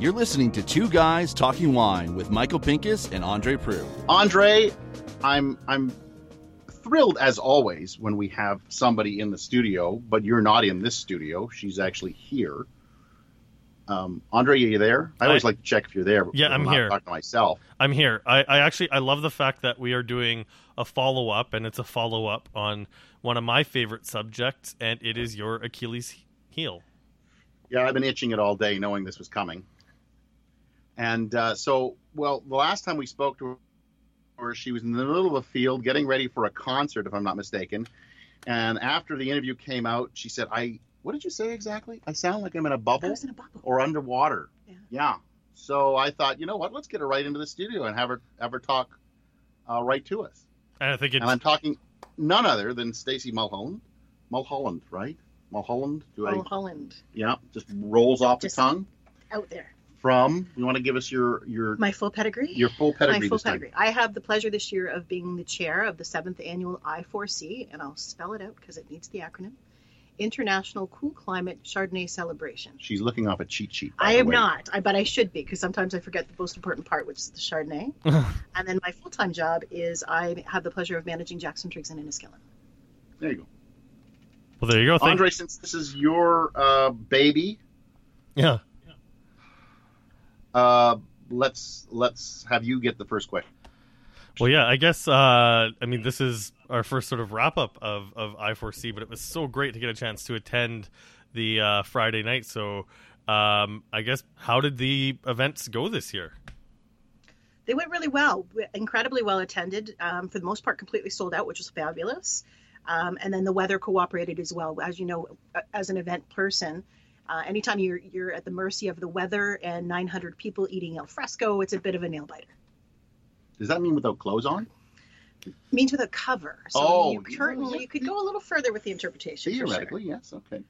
You're listening to Two Guys Talking Wine with Michael Pinkus and Andre Proulx. Andre, I'm I'm thrilled as always when we have somebody in the studio, but you're not in this studio. She's actually here. Um, Andre, are you there? I always I- like to check if you're there. Yeah, because I'm not here. Talking to myself. I'm here. I, I actually I love the fact that we are doing a follow up, and it's a follow up on one of my favorite subjects, and it is your Achilles heel. Yeah, I've been itching it all day, knowing this was coming. And uh, so, well, the last time we spoke to her, she was in the middle of a field getting ready for a concert, if I'm not mistaken. And after the interview came out, she said, "I what did you say exactly? I sound like I'm in a I bubble was in a bubble. or underwater." Yeah. yeah. So I thought, you know what? Let's get her right into the studio and have her have her talk uh, right to us. And I think it's And I'm talking none other than Stacey Mulholland, Mulholland, right? Mulholland. Do I? Oh, Yeah, just rolls off Just- the tongue. Out there. From you want to give us your your My full pedigree? your full pedigree My full this time. pedigree. I have the pleasure this year of being the chair of the seventh annual I4C, and I'll spell it out because it needs the acronym International Cool Climate Chardonnay Celebration. She's looking off a cheat sheet. I am way. not, I, but I should be because sometimes I forget the most important part, which is the Chardonnay. and then my full time job is I have the pleasure of managing Jackson Triggs and Inniskillin. There you go, well. There you go. Thank- Andre. Since this is your uh, baby, yeah. Uh, let's let's have you get the first question. Well, yeah, I guess. Uh, I mean, this is our first sort of wrap up of of I4C, but it was so great to get a chance to attend the uh, Friday night. So, um, I guess, how did the events go this year? They went really well, incredibly well attended. Um, for the most part, completely sold out, which was fabulous. Um, and then the weather cooperated as well. As you know, uh, as an event person, uh, anytime you're you're at the mercy of the weather and 900 people eating al fresco, it's a bit of a nail biter. Does that mean without clothes on? means with a cover. So Oh, you yeah, certainly yeah, you could go a little further with the interpretation. for sure. Theoretically, yes. Okay.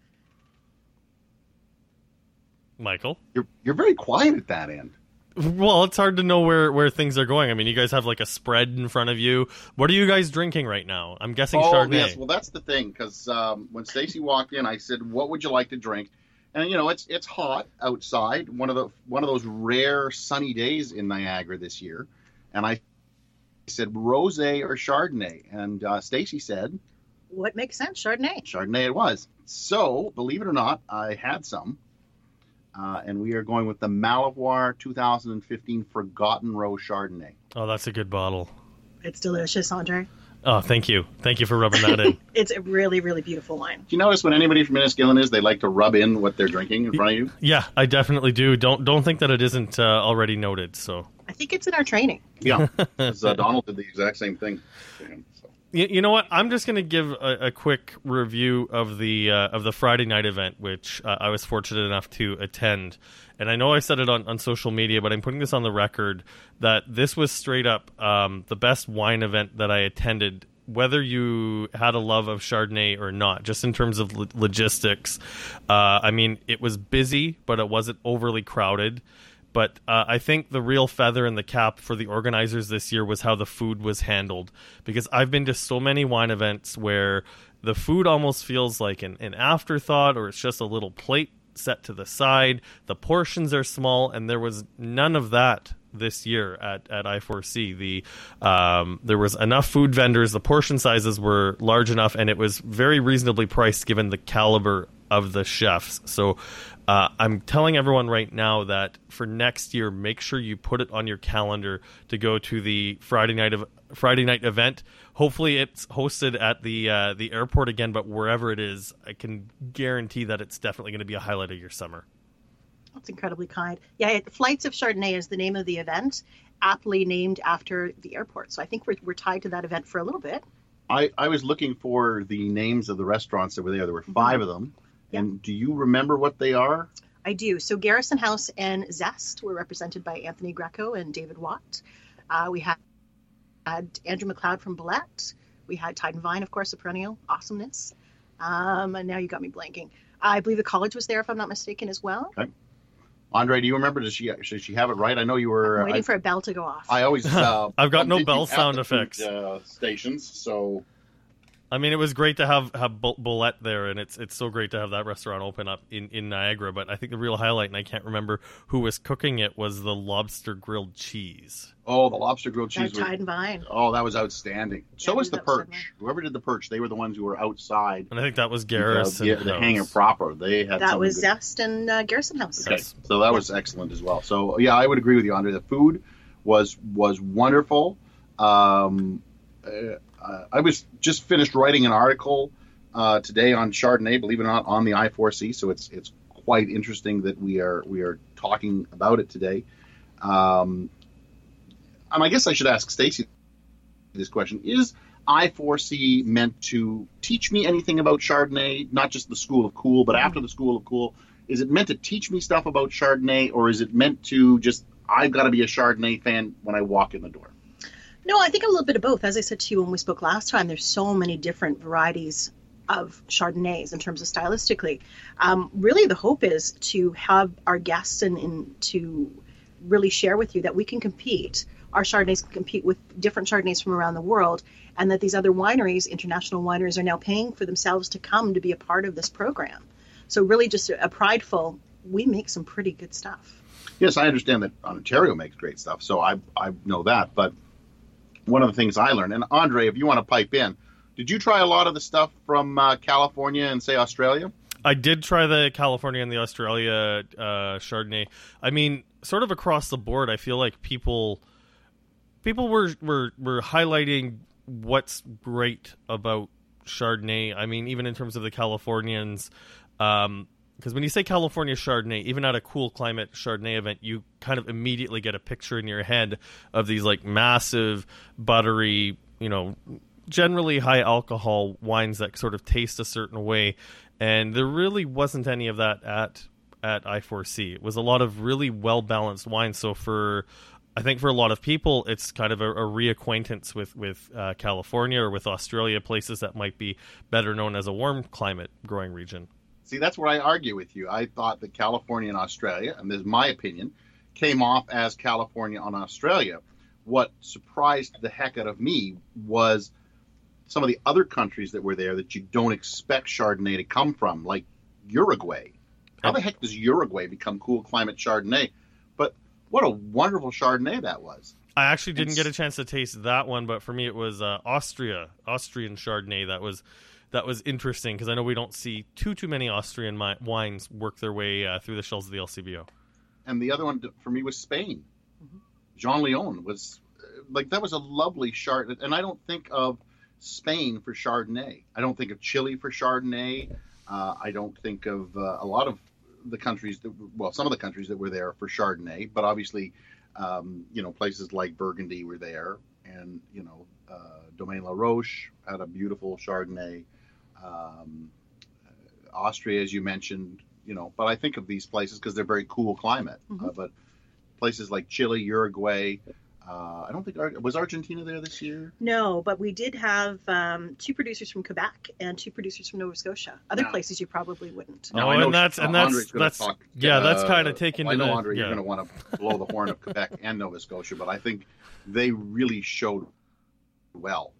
Michael? You're you're very quiet at that end. Well, it's hard to know where, where things are going. I mean, you guys have like a spread in front of you. What are you guys drinking right now? I'm guessing oh Chardonnay. yes, well that's the thing because um, when Stacey walked in, I said, "What would you like to drink?" And you know, it's it's hot outside. One of the one of those rare sunny days in Niagara this year, and I said rosé or Chardonnay, and uh, Stacey said What makes sense? Chardonnay. Chardonnay. It was so. Believe it or not, I had some, uh, and we are going with the Malivoire 2015 Forgotten Rose Chardonnay. oh, that's a good bottle. It's delicious, Andre. Oh, thank you. Thank you for rubbing that in. It's a really, really beautiful wine. Do you notice when anybody from Inniskillin is, they like to rub in what they're drinking in front of you? yeah, I definitely do. Don't don't think that it isn't uh, already noted. So I think it's in our training. Yeah, uh, Donald did the exact same thing. You, you know what? I'm just going to give a, a quick review of the uh, of the Friday night event, which uh, I was fortunate enough to attend. And I know I said it on, on social media, but I'm putting this on the record that this was straight up um, the best wine event that I attended. Whether you had a love of Chardonnay or not, just in terms of lo- logistics, uh, I mean, it was busy, but it wasn't overly crowded. But uh, I think the real feather in the cap for the organizers this year was how the food was handled. Because I've been to so many wine events where the food almost feels like an, an afterthought or it's just a little plate set to the side. The portions are small, and there was none of that this year at, at I4C. The um, there was enough food vendors, the portion sizes were large enough, and it was very reasonably priced given the caliber of the chefs. So uh, I'm telling everyone right now that for next year, make sure you put it on your calendar to go to the Friday night of Friday night event. Hopefully, it's hosted at the uh, the airport again, but wherever it is, I can guarantee that it's definitely going to be a highlight of your summer. That's incredibly kind. Yeah, Flights of Chardonnay is the name of the event, aptly named after the airport. So I think we're, we're tied to that event for a little bit. I, I was looking for the names of the restaurants that were there. There were 5 of them. Yeah. And do you remember what they are? I do. So Garrison House and Zest were represented by Anthony Greco and David Watt. Uh, we had, had Andrew McLeod from Bolete. We had Tide and Vine, of course, a perennial awesomeness. Um, and now you got me blanking. I believe the college was there, if I'm not mistaken, as well. Andre, do you remember? Does she does she have it right? I know you were. I'm waiting I, for a bell to go off. I always. Uh, I've got no bell sound the food, effects. Uh, stations. So I mean, it was great to have have Bolete there, and it's it's so great to have that restaurant open up in, in Niagara. But I think the real highlight, and I can't remember who was cooking it, was the lobster grilled cheese. Oh, the lobster grilled cheese. Tide and Vine. Oh, that was outstanding. Yeah, so was the that was perch. Whoever did the perch, they were the ones who were outside. And I think that was The, Garrison. the, the hangar proper. They had That was good. Zest and uh, Garrison House. Okay, Yes. so that was excellent as well. So yeah, I would agree with you, Andre. The food was was wonderful. Um, uh, I was just finished writing an article uh, today on Chardonnay, believe it or not, on the I4C. So it's it's quite interesting that we are we are talking about it today. Um, I guess I should ask Stacey this question: Is I4C meant to teach me anything about Chardonnay, not just the School of Cool, but after the School of Cool? Is it meant to teach me stuff about Chardonnay, or is it meant to just I've got to be a Chardonnay fan when I walk in the door? No, I think a little bit of both. As I said to you when we spoke last time, there's so many different varieties of Chardonnays in terms of stylistically. Um, really, the hope is to have our guests and, to really share with you that we can compete. Our Chardonnays can compete with different Chardonnays from around the world, and that these other wineries, international wineries, are now paying for themselves to come to be a part of this program. So, really, just a, a prideful, we make some pretty good stuff. Yes, I understand that Ontario makes great stuff, so I I know that. But one of the things I learned, and Andre, if you want to pipe in, did you try a lot of the stuff from uh, California and say Australia? I did try the California and the Australia uh, Chardonnay. I mean, sort of across the board, I feel like people people were were were highlighting what's great about Chardonnay. I mean, even in terms of the Californians, because when you say California Chardonnay, even at a cool climate Chardonnay event, you kind of immediately get a picture in your head of these like massive, buttery, you know, generally high alcohol wines that sort of taste a certain way, and there really wasn't any of that at at I4C. It was a lot of really well balanced wines. So for I think for a lot of people, it's kind of a, a reacquaintance with with uh, California or with Australia, places that might be better known as a warm climate growing region. See, that's where I argue with you. I thought that California and Australia, and this is my opinion, came off as California on Australia. What surprised the heck out of me was some of the other countries that were there that you don't expect Chardonnay to come from, like Uruguay. How the heck does Uruguay become cool climate Chardonnay? But what a wonderful Chardonnay that was. I actually didn't It's- get a chance to taste that one, but for me it was uh, Austria, Austrian Chardonnay. That was that was interesting because I know we don't see too too many Austrian mi- wines work their way uh, through the shelves of the LCBO. and the other one for me was Spain. Jean Leon was like that was a lovely Chardonnay, and I don't think of Spain for Chardonnay. I don't think of Chile for Chardonnay. Uh, I don't think of uh, a lot of the countries that well, some of the countries that were there for Chardonnay, but obviously, um, you know, places like Burgundy were there, and you know, uh, Domaine Laroche had a beautiful Chardonnay. Um, Austria, as you mentioned, you know, but I think of these places because they're very cool climate. Mhm. Uh, but places like Chile, Uruguay, uh, I don't think was Argentina there this year. No, but we did have um, two producers from Quebec and two producers from Nova Scotia. Other Yeah. places you probably wouldn't. No, I know and that's and uh, that's that's talk, yeah, that's uh, kind of taken I know, the Andre, yeah. you're going to want to blow the horn of Quebec and Nova Scotia, but I think they really showed well.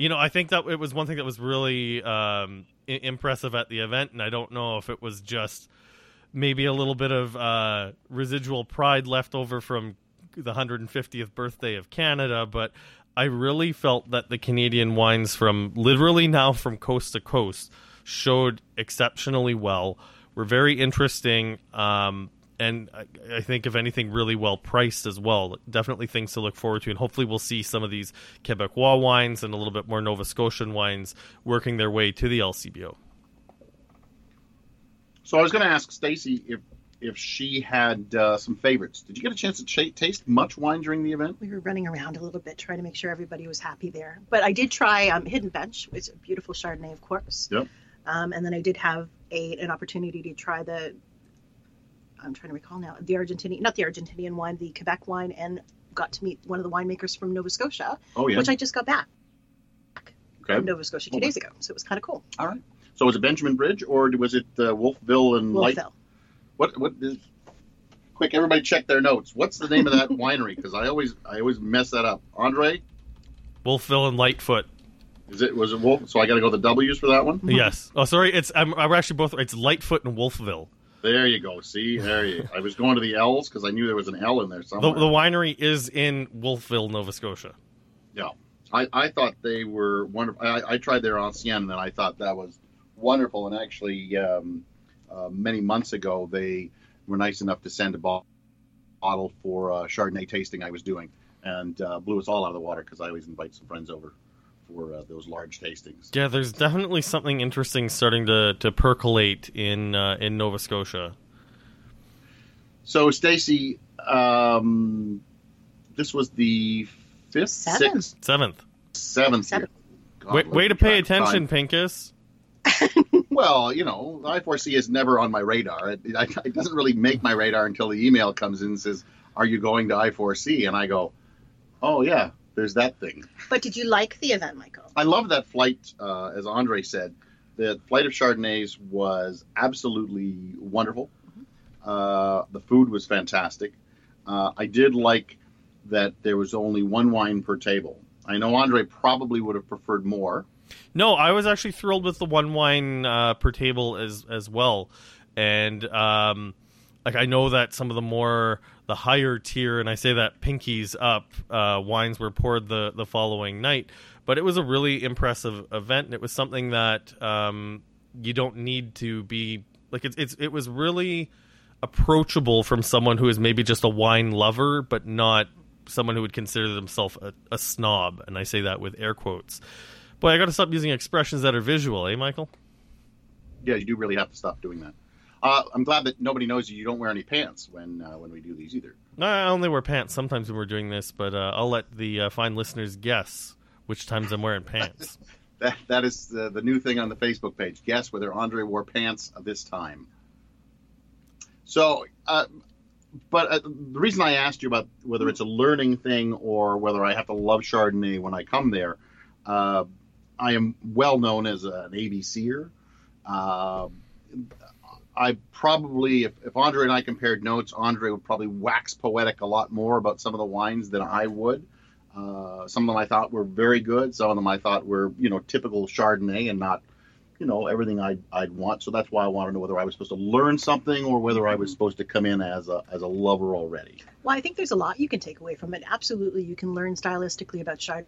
You know, I think that it was one thing that was really um, I- impressive at the event, and I don't know if it was just maybe a little bit of uh, residual pride left over from the 150th birthday of Canada, but I really felt that the Canadian wines from literally now from coast to coast showed exceptionally well, were very interesting, um, and I, I think if anything, really well priced as well. Definitely things to look forward to, and hopefully we'll see some of these Quebecois wines and a little bit more Nova Scotian wines working their way to the LCBO. So I was going to ask Stacey if if she had uh, some favorites. Did you get a chance to ch- taste much wine during the event? We were running around a little bit trying to make sure everybody was happy there. But I did try um, Hidden Bench. which is a beautiful Chardonnay, of course. Yep. Um, and then I did have a an opportunity to try the. I'm trying to recall now the Argentinian, not the Argentinian wine, the Quebec wine, and got to meet one of the winemakers from Nova Scotia, Oh yeah. which I just got back from okay. Nova Scotia two Okay. days ago. So it was kind of cool. All right. So was it Benjamin Bridge or was it uh, Wolfville and Light? Wolfville. What what is? Quick, everybody, check their notes. What's the name of that winery? Because I always I always mess that up. Andre. Wolfville and Lightfoot. Is it was it Wolf? So I got to go the W's for that one. Yes. Oh, sorry. It's I'm, I'm actually both. It's Lightfoot and Wolfville. There you go. See, there you. I was going to the L's because I knew there was an L in there The, somewhere. the winery is in Wolfville, Nova Scotia. Yeah, I, I thought they were wonderful. I, I tried their Ancienne and I thought that was wonderful. And actually, um, uh, many months ago, they were nice enough to send a bo- bottle for uh, Chardonnay tasting I was doing, and uh, blew us all out of the water because I always invite some friends over for uh, those large tastings. Yeah, there's definitely something interesting starting to, to percolate in uh, in Nova Scotia. So, Stacey, um, this was the fifth, Seventh. sixth, Seventh. seventh. Seventh. year. God, Way, way to pay track time. attention, Pinkus. Well, you know, I4C is never on my radar. It, it, it doesn't really make my radar until the email comes in and says, "Are you going to I4C?" And I go, "Oh yeah, there's that thing." But did you like the event, Michael? I love that flight, uh, as Andre said. The flight of Chardonnays was absolutely wonderful. Uh, the food was fantastic. Uh, I did like that there was only one wine per table. I know Andre probably would have preferred more. No, I was actually thrilled with the one wine uh, per table as as well, and um, like I know that some of the more the higher tier, and I say that pinkies up uh, wines were poured the the following night, but it was a really impressive event, and it was something that um, you don't need to be like it's it's it was really approachable from someone who is maybe just a wine lover, but not someone who would consider themselves a, a snob, and I say that with air quotes. Boy, I got to stop using expressions that are visual, eh, Michael? Yeah, you do really have to stop doing that. Uh, I'm glad that nobody knows you You don't wear any pants when uh, when we do these either. No, I only wear pants sometimes when we're doing this, but uh, I'll let the uh, fine listeners guess which times I'm wearing pants. That that is the, the new thing on the Facebook page. Guess whether Andre wore pants this time. So, uh, but uh, the reason I asked you about whether it's a learning thing or whether I have to love Chardonnay when I come there, uh, I am well known as an ABCer. I probably, if, if Andre and I compared notes, Andre would probably wax poetic a lot more about some of the wines than I would. Uh, some of them I thought were very good. Some of them I thought were, you know, typical Chardonnay and not, you know, everything I'd, I'd want. So that's why I wanted to know whether I was supposed to learn something or whether I was supposed to come in as a, as a lover already. Well, I think there's a lot you can take away from it. Absolutely, you can learn stylistically about Chardonnay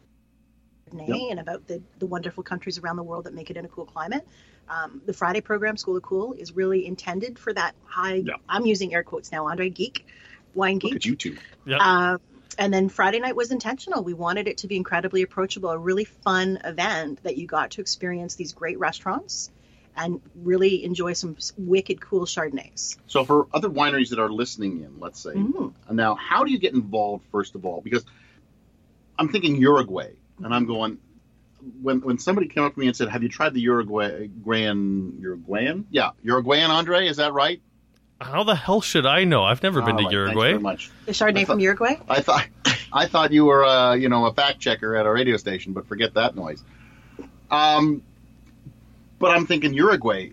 Yep. and about the, the wonderful countries around the world that make it in a cool climate. Um, the Friday program, School of Cool, is really intended for that high. Yeah. I'm using air quotes now, Andre geek, wine Look geek. at you two. Yep. Uh, and then Friday night was intentional. We wanted it to be incredibly approachable, a really fun event that you got to experience these great restaurants and really enjoy some wicked cool Chardonnays. So for other wineries that are listening in, let's say, Mhm. now how do you get involved first of all? Because I'm thinking Uruguay, and I'm going. When when somebody came up to me and said, "Have you tried the Uruguayan Uruguayan? Yeah, Uruguayan Andre, is that right? How the hell should I know? I've never been to right, thanks Uruguay. very much. The Chardonnay I from thought- Uruguay? I thought I thought you were uh, you know a fact checker at a radio station, but forget that noise. Um, but I'm thinking Uruguay.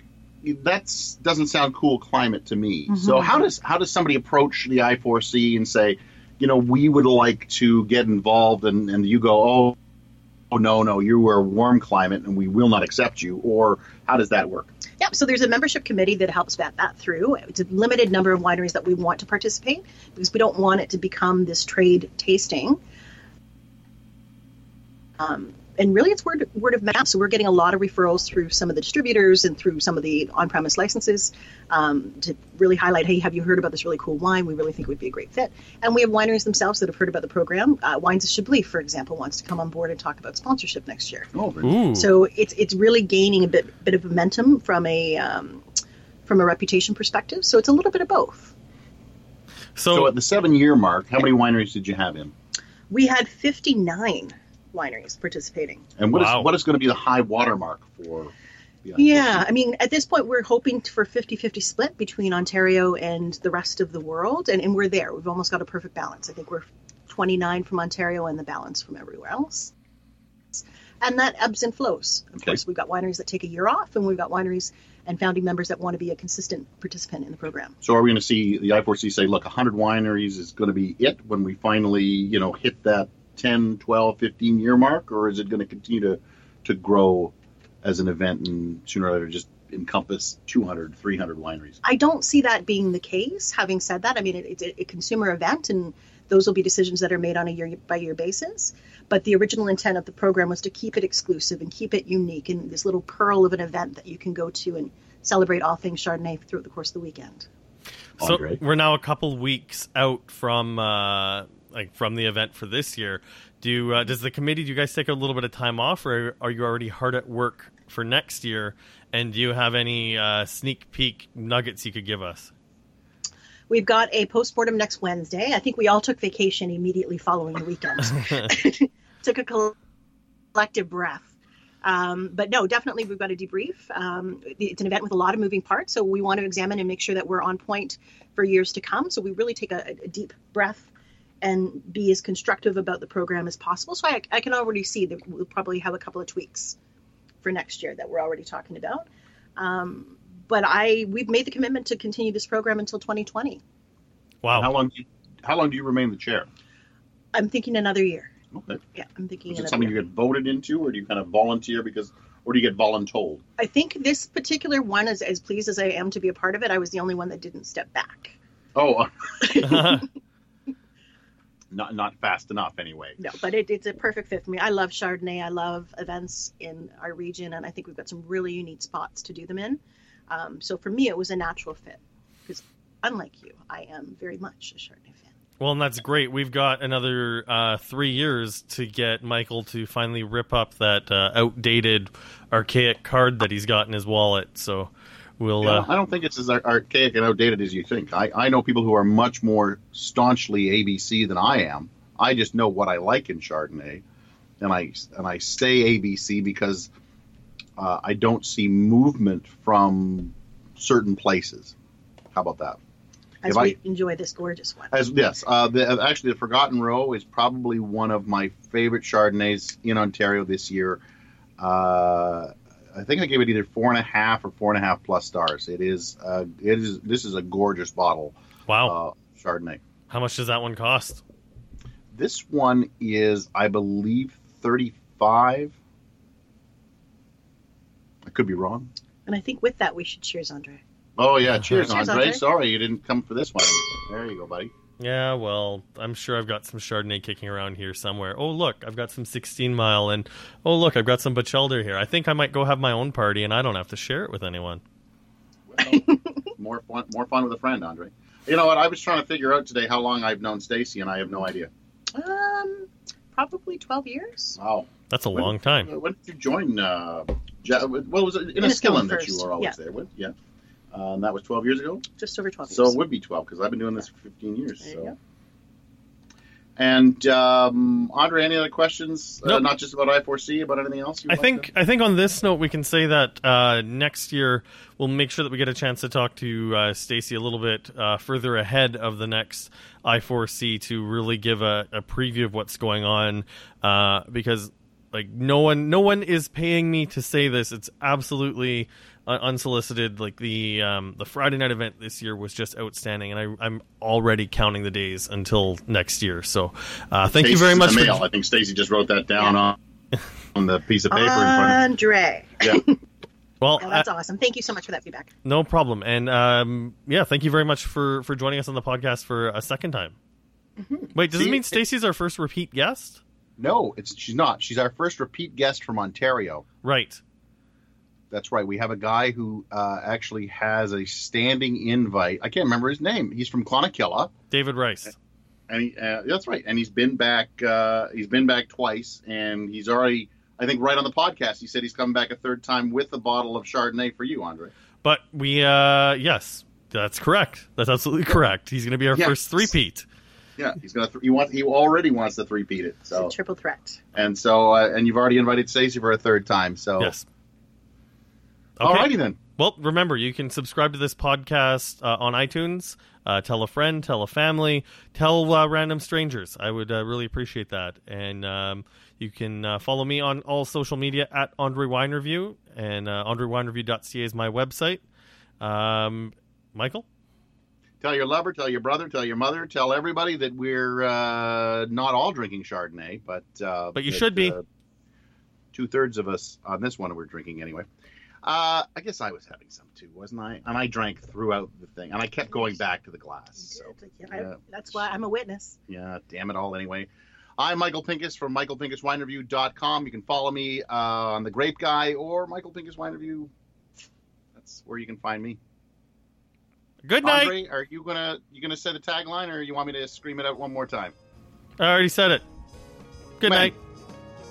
That doesn't sound cool climate to me. So Mhm. how does how does somebody approach the I4C and say, you know, we would like to get involved, and, and you go, oh, oh no no, you are a warm climate, and we will not accept you, or how does that work? Yep. So there's a membership committee that helps vet that through. It's a limited number of wineries that we want to participate because we don't want it to become this trade tasting. Um, and really, it's word word of mouth. So we're getting a lot of referrals through some of the distributors and through some of the on-premise licenses um, to really highlight, hey, have you heard about this really cool wine? We really think it would be a great fit. And we have wineries themselves that have heard about the program. Uh, Wines of Chablis, for example, wants to come on board and talk about sponsorship next year. Oh, very Ooh. So it's it's really gaining a bit bit of momentum from a um, from a reputation perspective. So it's a little bit of both. so, So at the seven year mark, how many wineries did you have in? We had 59 wineries participating. And what is Wow. what is going to be the high water mark for? The Yeah, I mean, at this point, we're hoping for 50 50 split between Ontario and the rest of the world, and, and we're there. We've almost got a perfect balance. I think we're 29 from Ontario and the balance from everywhere else. And that ebbs and flows. Of Okay. course, we've got wineries that take a year off, and we've got wineries and founding members that want to be a consistent participant in the program. So are we going to see the I4C say, look, 100 wineries is going to be it when we finally, you know, hit that 10, 12, 15 year mark, or is it going to continue to to grow as an event and sooner or later just encompass 200, 300 wineries. I don't see that being the case. Having said that, I mean, it's a, a consumer event, and those will be decisions that are made on a year by year basis. But the original intent of the program was to keep it exclusive and keep it unique and this little pearl of an event that you can go to and celebrate all things Chardonnay throughout the course of the weekend. So Andre? we're now a couple weeks out from uh, like from the event for this year. Do uh, does the committee? Do you guys take a little bit of time off, or are you already hard at work for next year? And do you have any uh, sneak peek nuggets you could give us? We've got a postmortem next Wednesday. I think we all took vacation immediately following the weekend. took a collective breath. Um, but no, definitely we've got a debrief. Um, it's an event with a lot of moving parts, so we want to examine and make sure that we're on point for years to come. So we really take a, a deep breath and be as constructive about the program as possible. So I, I can already see that we'll probably have a couple of tweaks for next year that we're already talking about. Um, but I we've made the commitment to continue this program until 2020. Wow. How long? Do you, how long do you remain the chair? I'm thinking another year. Okay. Yeah, I'm thinking Is it something year. you get voted into, or do you kind of volunteer because, or do you get voluntold? I think this particular one, is as pleased as I am to be a part of it, I was the only one that didn't step back. Oh, not not fast enough anyway. No, but it, it's a perfect fit for me. I love Chardonnay. I love events in our region, and I think we've got some really unique spots to do them in. Um, so for me, it was a natural fit because, unlike you, I am very much a Chardonnay fan. Well, and that's great. We've got another uh, three years to get Michael to finally rip up that uh, outdated, archaic card that he's got in his wallet. So we'll. Yeah, Uh, I don't think it's as archaic and outdated as you think. I, I know people who are much more staunchly ABC than I am. I just know what I like in Chardonnay, and I and I stay ABC because uh, I don't see movement from certain places. How about that? As If I- we enjoy this gorgeous one. As yes, uh, the, actually, the Forgotten Row is probably one of my favorite Chardonnays in Ontario this year. Uh, I think I gave it either four and a half or four and a half plus stars. It is, uh, it is. This is a gorgeous bottle, wow. uh, Chardonnay. How much does that one cost? This one is, I believe, thirty-five. I could be wrong. And I think with that, we should cheers, Andre. Oh yeah, cheers, Cheers, Andre. Andre. Sorry you didn't come for this one. There you go, buddy. Yeah, well, I'm sure I've got some Chardonnay kicking around here somewhere. Oh, look, I've got some 16 Mile, and oh, look, I've got some Bachelder here. I think I might go have my own party, and I don't have to share it with anyone. Well, more fun, more fun with a friend, Andre. You know what? I was trying to figure out today how long I've known Stacey, and I have no idea. Um, probably 12 years. Wow. That's a When- long time. When did you join? Uh, ja- well, was it in, In a Inniskillin that you were always yeah. there with? Yeah. Uh, and that was 12 years ago? Just over 12 So years. it would be 12 because I've been doing this for 15 years. There you go. And um, Andre, any other questions? Uh, not just about I4C, about anything else? You I think to- I think on this note we can say that uh, next year we'll make sure that we get a chance to talk to uh, Stacey a little bit uh, further ahead of the next I4C to really give a, a preview of what's going on uh, because like no one no one is paying me to say this it's absolutely uh, unsolicited like the um, the Friday night event this year was just outstanding and I, I'm already counting the days until next year so uh, thank you very much the for mail. I think Stacey just wrote that down on, on the piece of paper in front Andre. of Yeah. well Oh, that's awesome. Thank you so much for that feedback. No problem. And um, yeah, thank you very much for for joining us on the podcast for a second time. Wait, does See, it mean it- Stacey's our first repeat guest? No, it's she's not. She's our first repeat guest from Ontario. Right. That's right. We have a guy who uh, actually has a standing invite. I can't remember his name. He's from Clonakilla, David Rice. and he, uh, that's right. And he's been back. Uh, he's been back twice, and he's already. I think right on the podcast, he said he's coming back a third time with a bottle of Chardonnay for you, Andre. But we uh yes, that's correct. That's absolutely correct. He's going to be our Yes. first three-peat. Yeah, he's gonna. Th- he wants. He already wants to three-peat it. It's So a triple threat. and so uh, and you've already invited Stacey for a third time. So Yes. Okay. alrighty then. Well, remember, you can subscribe to this podcast uh, on iTunes. Uh, tell a friend, tell a family, tell uh, random strangers. I would uh, really appreciate that. And um, you can uh, follow me on all social media at Andre Wine Review, and uh, AndreWineReview.ca is my website. Um, Michael? Tell your lover, tell your brother, tell your mother, tell everybody that we're uh, not all drinking Chardonnay, but uh, But you that, should be. two thirds of us on this one were drinking anyway. Uh, I guess I was having some too, wasn't I? And I drank throughout the thing, and I kept going back to the glass. So Yeah, I- that's why I'm a witness. yeah, damn it all anyway. I'm Michael Pinkus from michaelpinkuswinereview.com. You can follow me uh, on the Grape Guy or Michael Pinkus Wine Review. That's where you can find me. Good night. Andre, are you gonna you gonna say the tagline, or you want me to scream it out one more time? I already said it. Good Man. night.